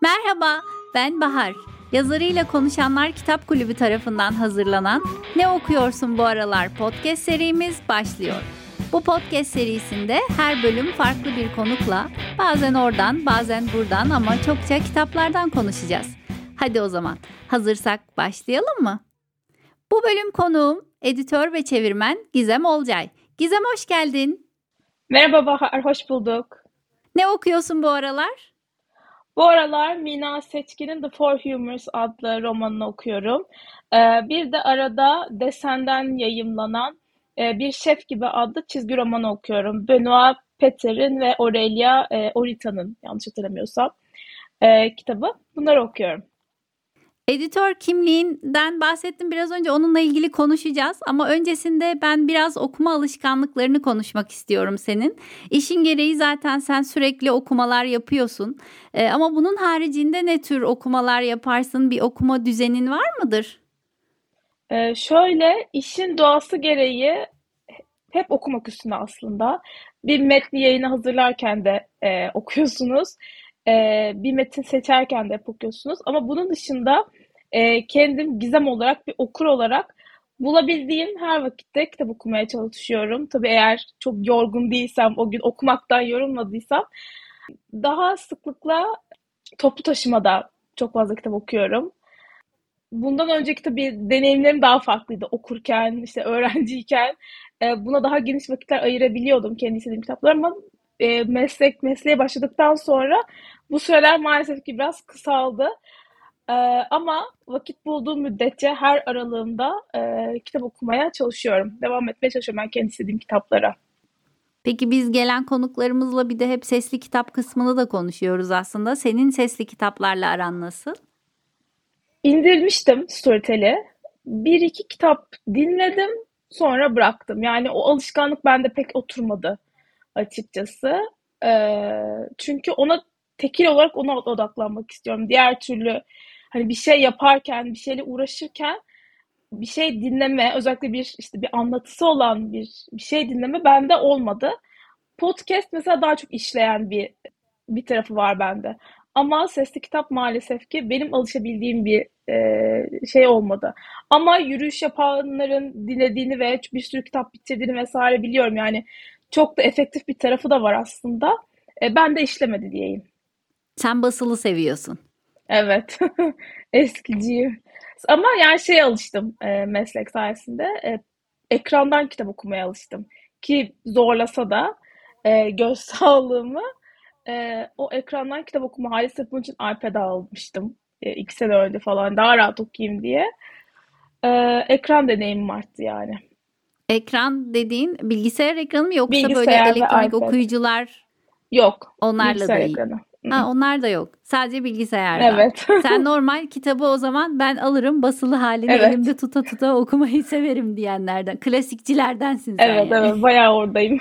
Merhaba, ben Bahar. Yazarıyla Konuşanlar Kitap Kulübü tarafından hazırlanan Ne Okuyorsun Bu Aralar podcast serimiz başlıyor. Bu podcast serisinde her bölüm farklı bir konukla bazen oradan bazen buradan ama çokça kitaplardan konuşacağız. Hadi o zaman hazırsak başlayalım mı? Bu bölüm konuğum editör ve çevirmen Gizem Olcay. Gizem hoş geldin. Merhaba Bahar, hoş bulduk. Ne okuyorsun bu aralar? Bu aralar Mina Seçkin'in The Four Humors adlı romanını okuyorum. Ee, bir de arada Desen'den yayımlanan e, Bir Şef Gibi adlı çizgi romanı okuyorum. Benoit Peter'in ve Aurelia e, Orita'nın yanlış hatırlamıyorsam e, kitabı. Bunları okuyorum. Editör kimliğinden bahsettim biraz önce onunla ilgili konuşacağız ama öncesinde ben biraz okuma alışkanlıklarını konuşmak istiyorum senin. İşin gereği zaten sen sürekli okumalar yapıyorsun ee, ama bunun haricinde ne tür okumalar yaparsın bir okuma düzenin var mıdır? Ee, şöyle işin doğası gereği hep okumak üstüne aslında. Bir metni yayını hazırlarken de e, okuyorsunuz. E, bir metin seçerken de hep okuyorsunuz. Ama bunun dışında e, kendim gizem olarak bir okur olarak bulabildiğim her vakitte kitap okumaya çalışıyorum. Tabii eğer çok yorgun değilsem, o gün okumaktan yorulmadıysam daha sıklıkla toplu taşımada çok fazla kitap okuyorum. Bundan önceki tabii deneyimlerim daha farklıydı. Okurken, işte öğrenciyken e, buna daha geniş vakitler ayırabiliyordum kendi istediğim kitaplar ama e, meslek mesleğe başladıktan sonra bu süreler maalesef ki biraz kısaldı. Ee, ama vakit bulduğum müddetçe her aralığımda e, kitap okumaya çalışıyorum. Devam etmeye çalışıyorum ben kendi istediğim kitaplara. Peki biz gelen konuklarımızla bir de hep sesli kitap kısmını da konuşuyoruz aslında. Senin sesli kitaplarla aran nasıl? İndirmiştim Storytel'i. Bir iki kitap dinledim sonra bıraktım. Yani o alışkanlık bende pek oturmadı açıkçası. Ee, çünkü ona tekil olarak ona odaklanmak istiyorum. Diğer türlü hani bir şey yaparken, bir şeyle uğraşırken bir şey dinleme, özellikle bir işte bir anlatısı olan bir bir şey dinleme bende olmadı. Podcast mesela daha çok işleyen bir bir tarafı var bende. Ama sesli kitap maalesef ki benim alışabildiğim bir e, şey olmadı. Ama yürüyüş yapanların dinlediğini ve bir sürü kitap bitirdiğini vesaire biliyorum. Yani çok da efektif bir tarafı da var aslında. E, ben de işlemedi diyeyim. Sen basılı seviyorsun. Evet. Eskiciyim. Ama yani şey alıştım e, meslek sayesinde. E, ekrandan kitap okumaya alıştım. Ki zorlasa da e, göz sağlığımı e, o ekrandan kitap okuma hali sırf bunun için iPad almıştım. E, iki sene önce falan daha rahat okuyayım diye. E, ekran deneyimim arttı yani. Ekran dediğin bilgisayar ekranı mı yoksa bilgisayar böyle elektronik okuyucular? Yok. Onlarla bilgisayar da ekranı. Ha, onlar da yok. Sadece bilgisayarda. Evet. Sen normal kitabı o zaman ben alırım basılı halini evet. elimde tuta tuta okumayı severim diyenlerden. Klasikçilerdensin sen Evet yani. evet bayağı oradayım.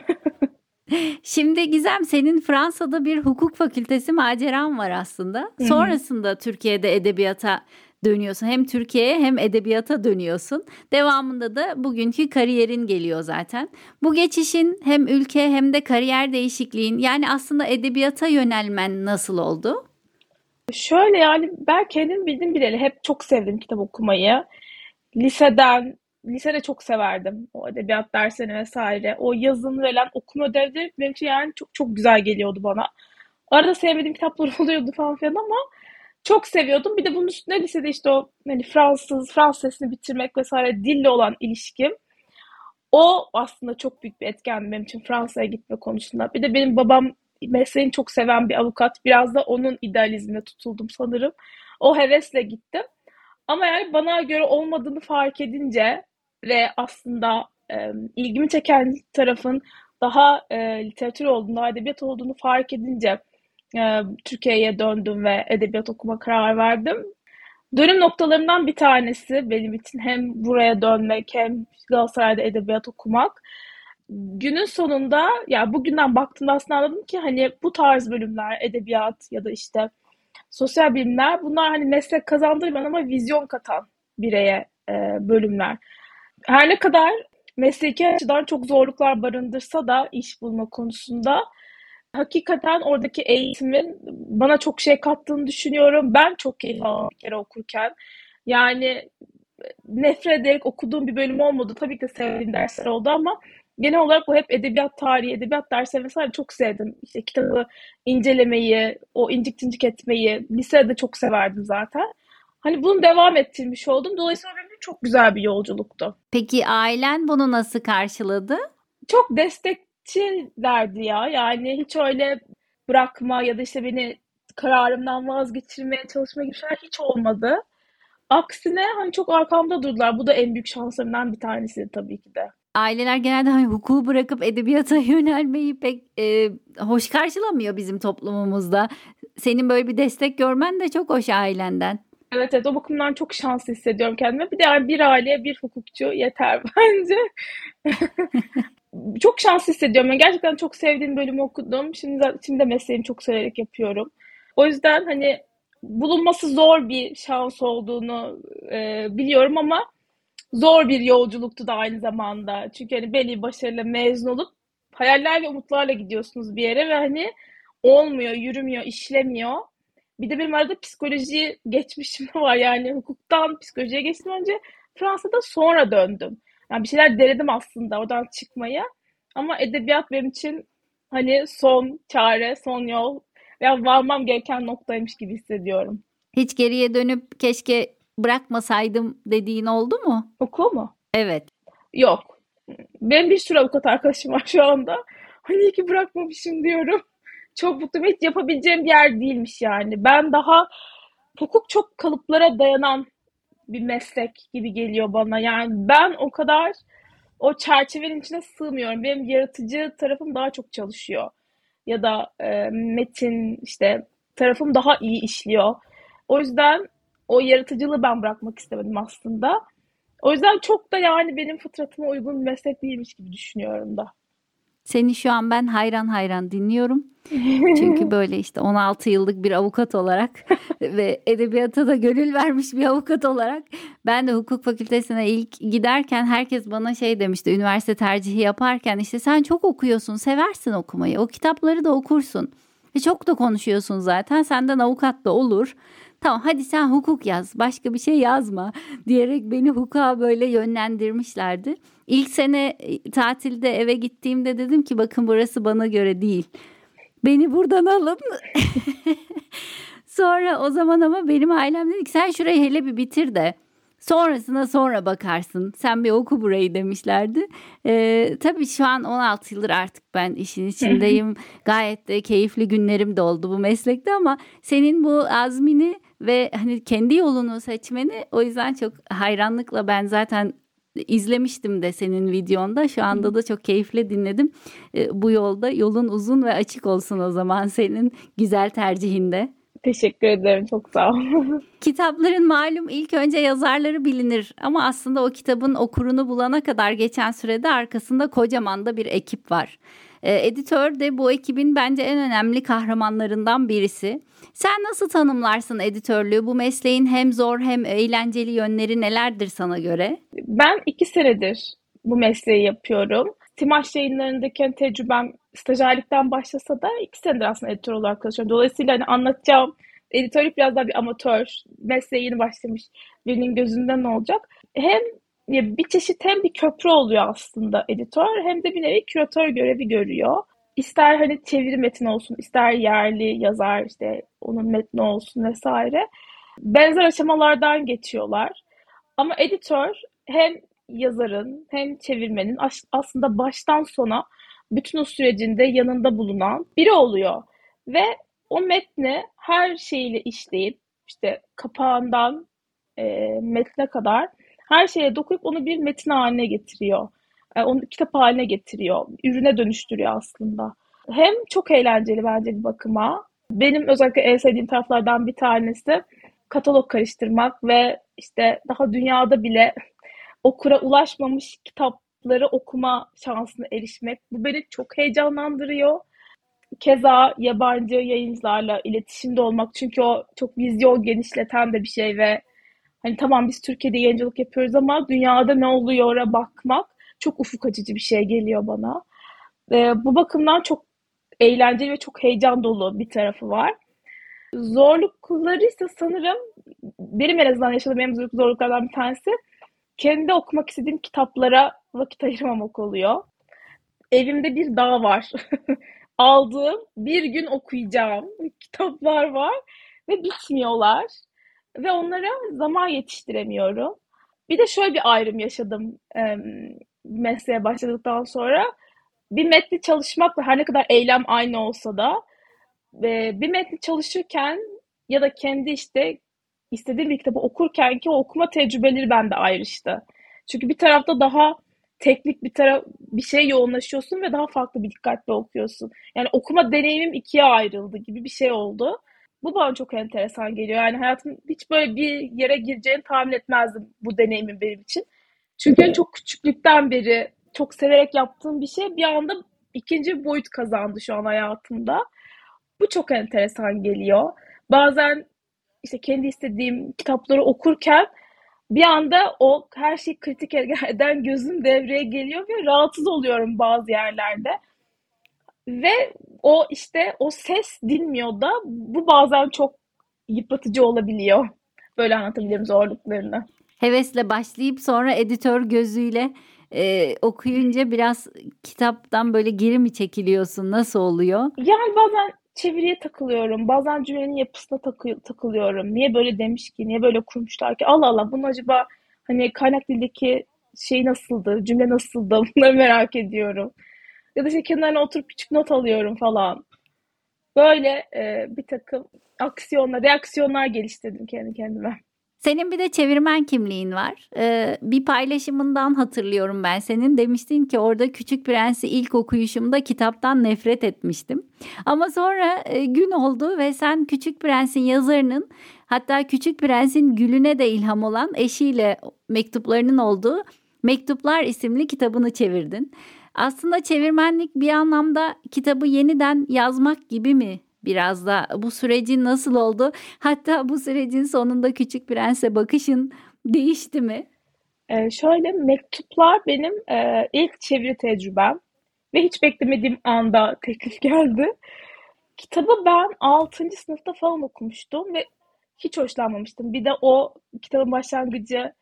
Şimdi Gizem senin Fransa'da bir hukuk fakültesi maceran var aslında. Sonrasında Türkiye'de edebiyata dönüyorsun. Hem Türkiye'ye hem edebiyata dönüyorsun. Devamında da bugünkü kariyerin geliyor zaten. Bu geçişin hem ülke hem de kariyer değişikliğin yani aslında edebiyata yönelmen nasıl oldu? Şöyle yani ben kendim bildim bileli hep çok sevdim kitap okumayı. Liseden, lisede çok severdim o edebiyat derslerini vesaire. O yazın verilen okuma ödevleri benim için yani çok çok güzel geliyordu bana. Arada sevmediğim kitaplar oluyordu falan filan ama çok seviyordum. Bir de bunun üstüne lisede işte o hani Fransız, Fransızını bitirmek vesaire dille olan ilişkim. O aslında çok büyük bir etken benim için Fransa'ya gitme konusunda. Bir de benim babam mesleğini çok seven bir avukat. Biraz da onun idealizmine tutuldum sanırım. O hevesle gittim. Ama yani bana göre olmadığını fark edince ve aslında e, ilgimi çeken tarafın daha e, literatür olduğunu, daha edebiyat olduğunu fark edince e, Türkiye'ye döndüm ve edebiyat okuma karar verdim. Dönüm noktalarımdan bir tanesi benim için hem buraya dönmek hem Galatasaray'da edebiyat okumak. Günün sonunda ya bugünden baktığımda aslında anladım ki hani bu tarz bölümler edebiyat ya da işte sosyal bilimler bunlar hani meslek kazandırmayan ama vizyon katan bireye e, bölümler. Her ne kadar mesleki açıdan çok zorluklar barındırsa da iş bulma konusunda hakikaten oradaki eğitimin bana çok şey kattığını düşünüyorum. Ben çok keyif aldım bir kere okurken. Yani nefret ederek okuduğum bir bölüm olmadı. Tabii ki sevdiğim dersler oldu ama genel olarak bu hep edebiyat tarihi, edebiyat dersleri vesaire çok sevdim. İşte kitabı incelemeyi, o incik cincik etmeyi lisede çok severdim zaten. Hani bunu devam ettirmiş oldum. Dolayısıyla benim çok güzel bir yolculuktu. Peki ailen bunu nasıl karşıladı? Çok destekçilerdi ya. Yani hiç öyle bırakma ya da işte beni kararımdan vazgeçirmeye çalışma gibi şeyler hiç olmadı. Aksine hani çok arkamda durdular. Bu da en büyük şanslarımdan bir tanesi tabii ki de. Aileler genelde hani hukuku bırakıp edebiyata yönelmeyi pek e, hoş karşılamıyor bizim toplumumuzda. Senin böyle bir destek görmen de çok hoş ailenden. Evet evet o bakımdan çok şanslı hissediyorum kendime. Bir de yani bir aileye bir hukukçu yeter bence. çok şanslı hissediyorum. Yani gerçekten çok sevdiğim bölümü okudum. Şimdi, şimdi de mesleğimi çok severek yapıyorum. O yüzden hani bulunması zor bir şans olduğunu e, biliyorum ama zor bir yolculuktu da aynı zamanda. Çünkü hani belli başarıyla mezun olup hayaller ve umutlarla gidiyorsunuz bir yere ve hani olmuyor, yürümüyor, işlemiyor. Bir de benim arada psikoloji geçmişim var. Yani hukuktan psikolojiye geçtim önce. Fransa'da sonra döndüm. Yani bir şeyler denedim aslında oradan çıkmaya. Ama edebiyat benim için hani son çare, son yol veya varmam gereken noktaymış gibi hissediyorum. Hiç geriye dönüp keşke bırakmasaydım dediğin oldu mu? Okul mu? Evet. Yok. Benim bir sürü avukat arkadaşım var şu anda. Hani iyi ki bırakmamışım diyorum. Çok mutluyum. Hiç yapabileceğim bir yer değilmiş yani. Ben daha hukuk çok kalıplara dayanan bir meslek gibi geliyor bana. Yani ben o kadar o çerçevenin içine sığmıyorum. Benim yaratıcı tarafım daha çok çalışıyor. Ya da e, metin işte tarafım daha iyi işliyor. O yüzden o yaratıcılığı ben bırakmak istemedim aslında. O yüzden çok da yani benim fıtratıma uygun bir meslek değilmiş gibi düşünüyorum da. Seni şu an ben hayran hayran dinliyorum. Çünkü böyle işte 16 yıllık bir avukat olarak ve edebiyata da gönül vermiş bir avukat olarak ben de hukuk fakültesine ilk giderken herkes bana şey demişti üniversite tercihi yaparken işte sen çok okuyorsun seversin okumayı o kitapları da okursun ve çok da konuşuyorsun zaten senden avukat da olur Tamam hadi sen hukuk yaz başka bir şey yazma diyerek beni hukuka böyle yönlendirmişlerdi. İlk sene e, tatilde eve gittiğimde dedim ki bakın burası bana göre değil. Beni buradan alın. sonra o zaman ama benim ailem dedi ki sen şurayı hele bir bitir de sonrasına sonra bakarsın. Sen bir oku burayı demişlerdi. Ee, tabii şu an 16 yıldır artık ben işin içindeyim. Gayet de keyifli günlerim de oldu bu meslekte ama senin bu azmini ve hani kendi yolunu seçmeni o yüzden çok hayranlıkla ben zaten izlemiştim de senin videonda. Şu anda da çok keyifle dinledim. E, bu yolda yolun uzun ve açık olsun o zaman senin güzel tercihinde. Teşekkür ederim. Çok sağ ol. Kitapların malum ilk önce yazarları bilinir ama aslında o kitabın okurunu bulana kadar geçen sürede arkasında kocaman da bir ekip var. E, editör de bu ekibin bence en önemli kahramanlarından birisi. Sen nasıl tanımlarsın editörlüğü? Bu mesleğin hem zor hem eğlenceli yönleri nelerdir sana göre? Ben iki senedir bu mesleği yapıyorum. Timaş yayınlarındaki tecrübem stajyerlikten başlasa da iki senedir aslında editör olarak çalışıyorum. Dolayısıyla hani anlatacağım editörlük biraz daha bir amatör, mesleğe yeni başlamış birinin gözünden olacak. Hem bir çeşit hem bir köprü oluyor aslında editör hem de bir nevi küratör görevi görüyor. İster hani çeviri metni olsun, ister yerli yazar işte onun metni olsun vesaire. Benzer aşamalardan geçiyorlar. Ama editör hem yazarın hem çevirmenin aslında baştan sona bütün o sürecinde yanında bulunan biri oluyor. Ve o metni her şeyiyle işleyip işte kapağından e, metne kadar her şeye dokunup onu bir metin haline getiriyor. Yani onu kitap haline getiriyor. Ürüne dönüştürüyor aslında. Hem çok eğlenceli bence bir bakıma. Benim özellikle en sevdiğim taraflardan bir tanesi katalog karıştırmak ve işte daha dünyada bile okura ulaşmamış kitapları okuma şansına erişmek. Bu beni çok heyecanlandırıyor. Keza yabancı yayıncılarla iletişimde olmak çünkü o çok vizyon genişleten de bir şey ve Hani tamam biz Türkiye'de yayıncılık yapıyoruz ama dünyada ne oluyor'a bakmak çok ufuk açıcı bir şey geliyor bana. E, bu bakımdan çok eğlenceli ve çok heyecan dolu bir tarafı var. Zorlukları ise sanırım benim en azından yaşadığım en büyük zorluklardan bir tanesi kendi okumak istediğim kitaplara vakit ayırmamak oluyor. Evimde bir dağ var. Aldığım bir gün okuyacağım kitaplar var ve bitmiyorlar. Ve onlara zaman yetiştiremiyorum. Bir de şöyle bir ayrım yaşadım e, mesleğe başladıktan sonra. Bir metni çalışmakla her ne kadar eylem aynı olsa da e, bir metni çalışırken ya da kendi işte istediğim bir kitabı okurken ki o okuma tecrübeleri bende ayrıştı. Çünkü bir tarafta daha teknik bir taraf bir şey yoğunlaşıyorsun ve daha farklı bir dikkatle okuyorsun. Yani okuma deneyimim ikiye ayrıldı gibi bir şey oldu. Bu bana çok enteresan geliyor. Yani hayatım hiç böyle bir yere gireceğini tahmin etmezdim bu deneyimin benim için. Çünkü çok küçüklükten beri çok severek yaptığım bir şey bir anda ikinci bir boyut kazandı şu an hayatımda. Bu çok enteresan geliyor. Bazen işte kendi istediğim kitapları okurken bir anda o her şeyi kritik eden gözüm devreye geliyor ve rahatsız oluyorum bazı yerlerde. Ve o işte o ses dinmiyor da bu bazen çok yıpratıcı olabiliyor. Böyle anlatabilirim zorluklarını. Hevesle başlayıp sonra editör gözüyle e, okuyunca biraz kitaptan böyle geri mi çekiliyorsun? Nasıl oluyor? Yani bazen çeviriye takılıyorum. Bazen cümlenin yapısına takı, takılıyorum. Niye böyle demiş ki? Niye böyle kurmuşlar ki? Allah Allah bunun acaba hani kaynak dildeki şey nasıldı? Cümle nasıldı? Bunları merak ediyorum. Ya da işte kenarına oturup küçük not alıyorum falan. Böyle e, bir takım aksiyonlar, reaksiyonlar geliştirdim kendi kendime. Senin bir de çevirmen kimliğin var. Ee, bir paylaşımından hatırlıyorum ben senin. Demiştin ki orada Küçük Prens'i ilk okuyuşumda kitaptan nefret etmiştim. Ama sonra e, gün oldu ve sen Küçük Prens'in yazarının hatta Küçük Prens'in gülüne de ilham olan eşiyle mektuplarının olduğu Mektuplar isimli kitabını çevirdin. Aslında çevirmenlik bir anlamda kitabı yeniden yazmak gibi mi biraz da bu sürecin nasıl oldu? Hatta bu sürecin sonunda Küçük Prens'e bakışın değişti mi? Ee, şöyle mektuplar benim e, ilk çeviri tecrübem ve hiç beklemediğim anda teklif geldi. Kitabı ben 6. sınıfta falan okumuştum ve hiç hoşlanmamıştım. Bir de o kitabın başlangıcı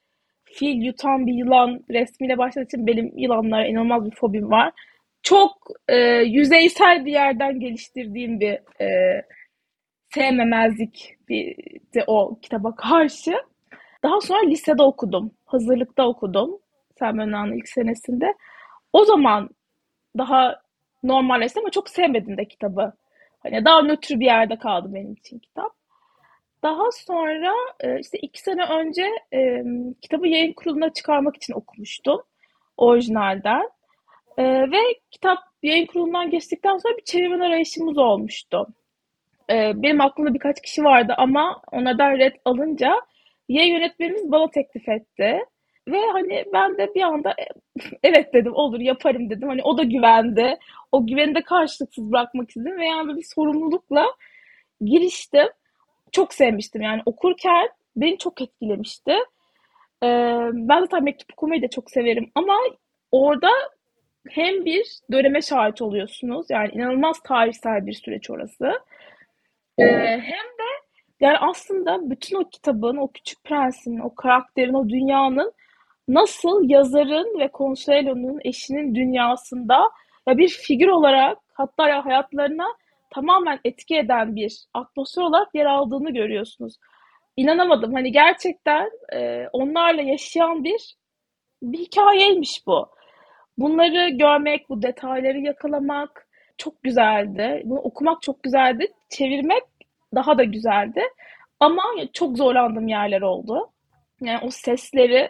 fil yutan bir yılan resmiyle başladığı için benim yılanlara inanılmaz bir fobim var. Çok e, yüzeysel bir yerden geliştirdiğim bir e, sevmemezlik bir de o kitaba karşı. Daha sonra lisede okudum. Hazırlıkta okudum. Selman Önal'ın ilk senesinde. O zaman daha normalleşti ama çok sevmedim de kitabı. Hani daha nötr bir yerde kaldı benim için kitap. Daha sonra e, işte iki sene önce e, kitabı yayın kuruluna çıkarmak için okumuştum orijinalden. E, ve kitap yayın kurulundan geçtikten sonra bir çevirmen arayışımız olmuştu. Benim aklımda birkaç kişi vardı ama onlardan red alınca yayın yönetmenimiz bana teklif etti. Ve hani ben de bir anda evet dedim olur yaparım dedim. Hani o da güvendi. O güveni de karşılıksız bırakmak istedim ve yani bir sorumlulukla giriştim çok sevmiştim yani okurken beni çok etkilemişti. Ee, ben zaten mektup okumayı da çok severim ama orada hem bir döneme şahit oluyorsunuz yani inanılmaz tarihsel bir süreç orası. Ee, hem de yani aslında bütün o kitabın, o Küçük Prens'in, o karakterin, o dünyanın nasıl yazarın ve Consuelo'nun eşinin dünyasında ya bir figür olarak hatta ya hayatlarına tamamen etki eden bir atmosfer olarak yer aldığını görüyorsunuz. İnanamadım. Hani gerçekten e, onlarla yaşayan bir bir hikayeymiş bu. Bunları görmek, bu detayları yakalamak çok güzeldi. Bunu okumak çok güzeldi. Çevirmek daha da güzeldi. Ama çok zorlandığım yerler oldu. Yani o sesleri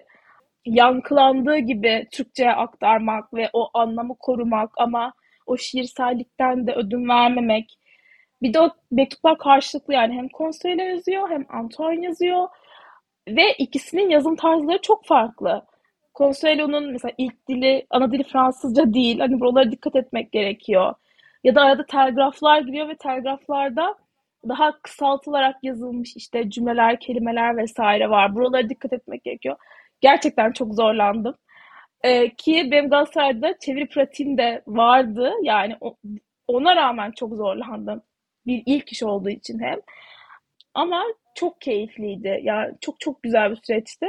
yankılandığı gibi Türkçe'ye aktarmak ve o anlamı korumak ama o şiirsellikten de ödün vermemek. Bir de o mektuplar karşılıklı yani hem Consuelo yazıyor hem Antoine yazıyor ve ikisinin yazım tarzları çok farklı. Consuelo'nun mesela ilk dili, ana dili Fransızca değil. Hani buralara dikkat etmek gerekiyor. Ya da arada telgraflar giriyor ve telgraflarda daha kısaltılarak yazılmış işte cümleler, kelimeler vesaire var. Buralara dikkat etmek gerekiyor. Gerçekten çok zorlandım. Ee, ki benim Galatasaray'da çeviri pratiğim de vardı. Yani o, Ona rağmen çok zorlandım. Bir ilk iş olduğu için hem. Ama çok keyifliydi. Yani çok çok güzel bir süreçti.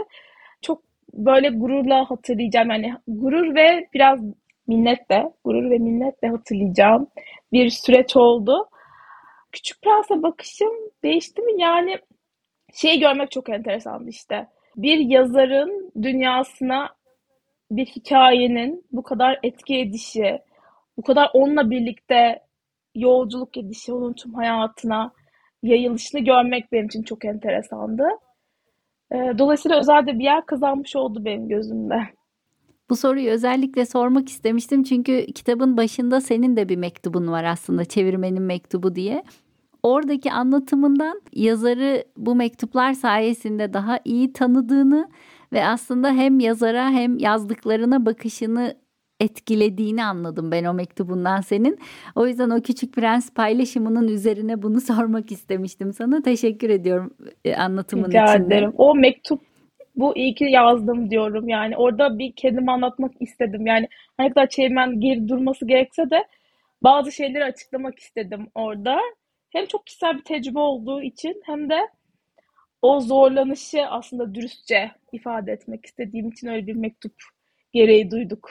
Çok böyle gururla hatırlayacağım. Yani gurur ve biraz minnetle, gurur ve minnetle hatırlayacağım bir süreç oldu. Küçük Prens'e bakışım değişti mi? Yani şey görmek çok enteresandı işte. Bir yazarın dünyasına bir hikayenin bu kadar etki edişi, bu kadar onunla birlikte yolculuk edişi, onun tüm hayatına yayılışını görmek benim için çok enteresandı. Dolayısıyla özel bir yer kazanmış oldu benim gözümde. Bu soruyu özellikle sormak istemiştim çünkü kitabın başında senin de bir mektubun var aslında çevirmenin mektubu diye. Oradaki anlatımından yazarı bu mektuplar sayesinde daha iyi tanıdığını ve aslında hem yazara hem yazdıklarına bakışını etkilediğini anladım ben o mektubundan senin. O yüzden o Küçük Prens paylaşımının üzerine bunu sormak istemiştim sana. Teşekkür ediyorum e, anlatımın Rica için. ederim. O mektup bu iyi ki yazdım diyorum. Yani orada bir kendimi anlatmak istedim. Yani ne kadar çevirmen geri durması gerekse de bazı şeyleri açıklamak istedim orada. Hem çok kişisel bir tecrübe olduğu için hem de o zorlanışı aslında dürüstçe ifade etmek istediğim için öyle bir mektup gereği duyduk.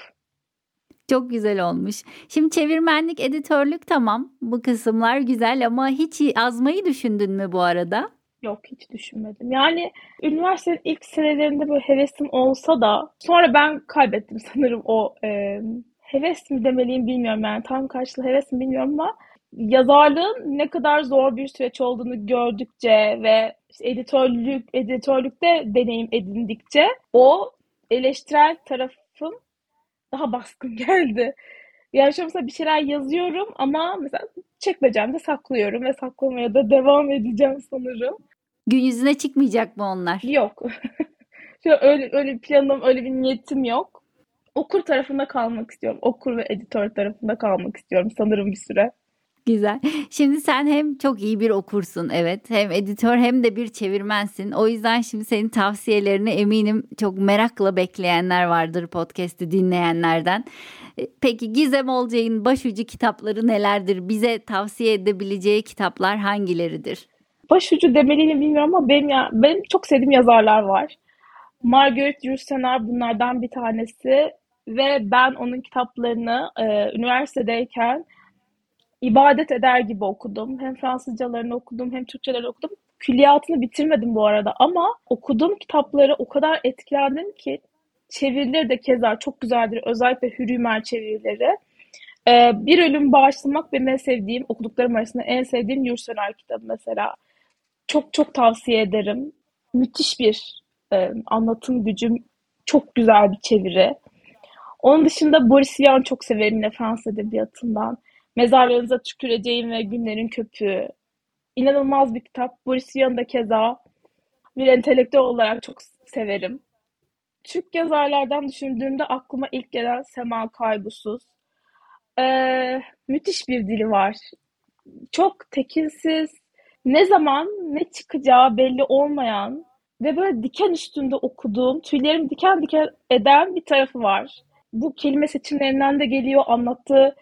Çok güzel olmuş. Şimdi çevirmenlik, editörlük tamam. Bu kısımlar güzel ama hiç yazmayı düşündün mü bu arada? Yok hiç düşünmedim. Yani üniversitenin ilk senelerinde böyle hevesim olsa da sonra ben kaybettim sanırım o e, heves mi demeliyim bilmiyorum yani tam karşılığı heves mi bilmiyorum ama yazarlığın ne kadar zor bir süreç olduğunu gördükçe ve işte editörlük editörlükte deneyim edindikçe o eleştirel tarafım daha baskın geldi. Yani şu mesela bir şeyler yazıyorum ama mesela çekmecemde saklıyorum ve saklamaya da devam edeceğim sanırım. Gün yüzüne çıkmayacak mı onlar? Yok. şu öyle öyle bir planım, öyle bir niyetim yok. Okur tarafında kalmak istiyorum. Okur ve editör tarafında kalmak istiyorum sanırım bir süre. Güzel. Şimdi sen hem çok iyi bir okursun evet hem editör hem de bir çevirmensin. O yüzden şimdi senin tavsiyelerini eminim çok merakla bekleyenler vardır podcast'i dinleyenlerden. E, peki Gizem Olcay'ın başucu kitapları nelerdir? Bize tavsiye edebileceği kitaplar hangileridir? Başucu demeliyim bilmiyorum ama benim ya benim çok sevdiğim yazarlar var. Margaret Yourcenar bunlardan bir tanesi ve ben onun kitaplarını e, üniversitedeyken ibadet eder gibi okudum. Hem Fransızcalarını okudum hem Türkçelerini okudum. Külliyatını bitirmedim bu arada ama okuduğum kitapları o kadar etkilendim ki çevirileri de keza çok güzeldir. Özellikle Hürümer çevirileri. Ee, bir ölüm bağışlamak benim en sevdiğim, okuduklarım arasında en sevdiğim Yursenar kitabı mesela. Çok çok tavsiye ederim. Müthiş bir e, anlatım gücü, çok güzel bir çeviri. Onun dışında Boris Vian çok severim yine Fransız edebiyatından. Mezarlarınıza tüküreceğim ve günlerin köpüğü. İnanılmaz bir kitap. Boris Vian'ı da keza bir entelektüel olarak çok severim. Türk yazarlardan düşündüğümde aklıma ilk gelen Sema Kaygusuz. Ee, müthiş bir dili var. Çok tekinsiz, ne zaman ne çıkacağı belli olmayan ve böyle diken üstünde okuduğum, tüylerim diken diken eden bir tarafı var. Bu kelime seçimlerinden de geliyor, anlattığı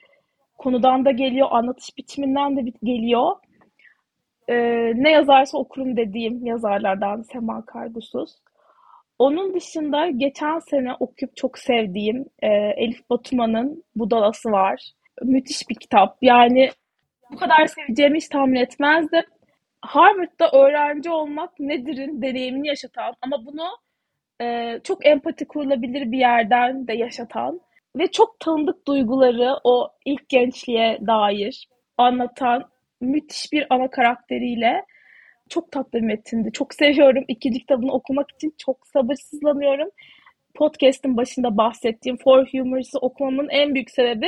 konudan da geliyor, anlatış biçiminden de geliyor. Ee, ne yazarsa okurum dediğim yazarlardan Sema Kargusuz. Onun dışında geçen sene okuyup çok sevdiğim e, Elif Batuman'ın Budalası var. Müthiş bir kitap. Yani bu kadar seveceğimi hiç tahmin etmezdim. Harvard'da öğrenci olmak nedir'in deneyimini yaşatan ama bunu e, çok empati kurulabilir bir yerden de yaşatan ve çok tanıdık duyguları o ilk gençliğe dair anlatan müthiş bir ana karakteriyle çok tatlı bir metindi. Çok seviyorum. İkinci kitabını okumak için çok sabırsızlanıyorum. Podcast'ın başında bahsettiğim For Humors'ı okumamın en büyük sebebi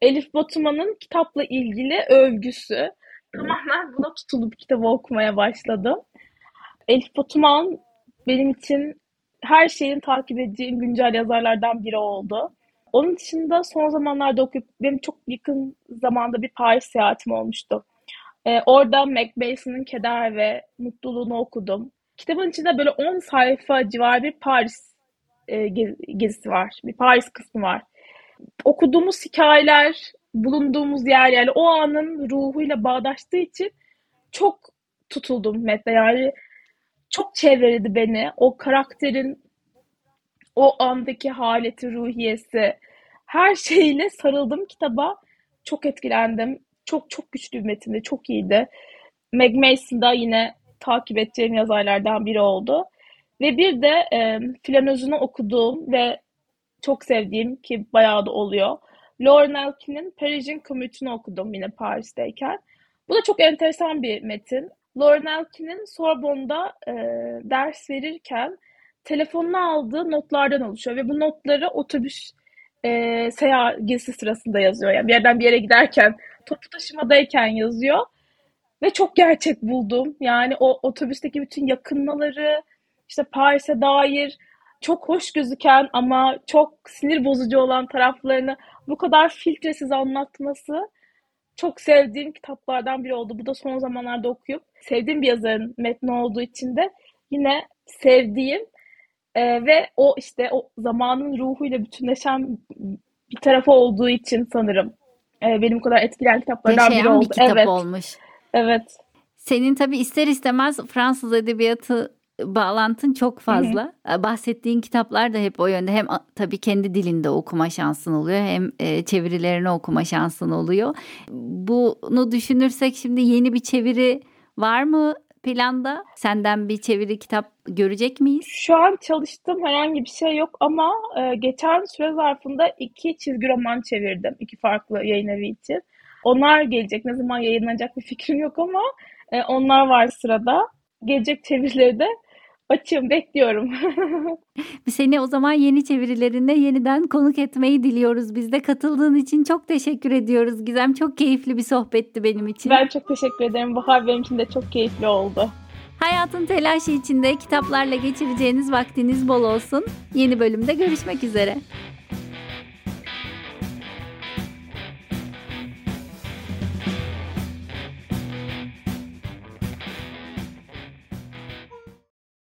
Elif Batuman'ın kitapla ilgili övgüsü. Tamamen buna tutulup kitabı okumaya başladım. Elif Batuman benim için her şeyin takip edeceğim güncel yazarlardan biri oldu. Onun dışında son zamanlarda okuyup benim çok yakın zamanda bir Paris seyahatim olmuştu. Ee, orada Mac Mason'ın Keder ve Mutluluğunu okudum. Kitabın içinde böyle 10 sayfa civar bir Paris e, gezisi var. Bir Paris kısmı var. Okuduğumuz hikayeler bulunduğumuz yer yani o anın ruhuyla bağdaştığı için çok tutuldum metne yani çok çevreledi beni. O karakterin o andaki haleti, ruhiyesi her şeyle sarıldım kitaba. Çok etkilendim. Çok çok güçlü bir metindi. Çok iyiydi. Meg Mason da yine takip edeceğim yazarlardan biri oldu. Ve bir de e, Flanöz'ünü okuduğum ve çok sevdiğim ki bayağı da oluyor. Lauren Elkin'in Parisian Commute'unu okudum yine Paris'teyken. Bu da çok enteresan bir metin. Lauren Elkin'in Sorbonne'da e, ders verirken telefonuna aldığı notlardan oluşuyor ve bu notları otobüs e, seyahat gezisi sırasında yazıyor. Yani bir yerden bir yere giderken, toplu taşımadayken yazıyor. Ve çok gerçek buldum. Yani o otobüsteki bütün yakınmaları, işte Paris'e dair çok hoş gözüken ama çok sinir bozucu olan taraflarını bu kadar filtresiz anlatması çok sevdiğim kitaplardan biri oldu. Bu da son zamanlarda okuyup sevdiğim bir yazarın metni olduğu için de yine sevdiğim e, ve o işte o zamanın ruhuyla bütünleşen bir tarafı olduğu için sanırım e, benim kadar etkileyen kitaplardan Yaşayan biri oldu. bir kitap evet. olmuş. Evet. Senin tabii ister istemez Fransız edebiyatı bağlantın çok fazla. Hı hı. Bahsettiğin kitaplar da hep o yönde. Hem tabii kendi dilinde okuma şansın oluyor hem çevirilerini okuma şansın oluyor. Bunu düşünürsek şimdi yeni bir çeviri var mı planda? Senden bir çeviri kitap görecek miyiz? Şu an çalıştığım herhangi bir şey yok ama geçen süre zarfında iki çizgi roman çevirdim. iki farklı yayın evi için. Onlar gelecek. Ne zaman yayınlanacak bir fikrim yok ama onlar var sırada. Gelecek çevirileri de Açım, bekliyorum. Seni o zaman yeni çevirilerinde yeniden konuk etmeyi diliyoruz. Biz de katıldığın için çok teşekkür ediyoruz. Gizem çok keyifli bir sohbetti benim için. Ben çok teşekkür ederim. Bahar benim için de çok keyifli oldu. Hayatın telaşı içinde kitaplarla geçireceğiniz vaktiniz bol olsun. Yeni bölümde görüşmek üzere.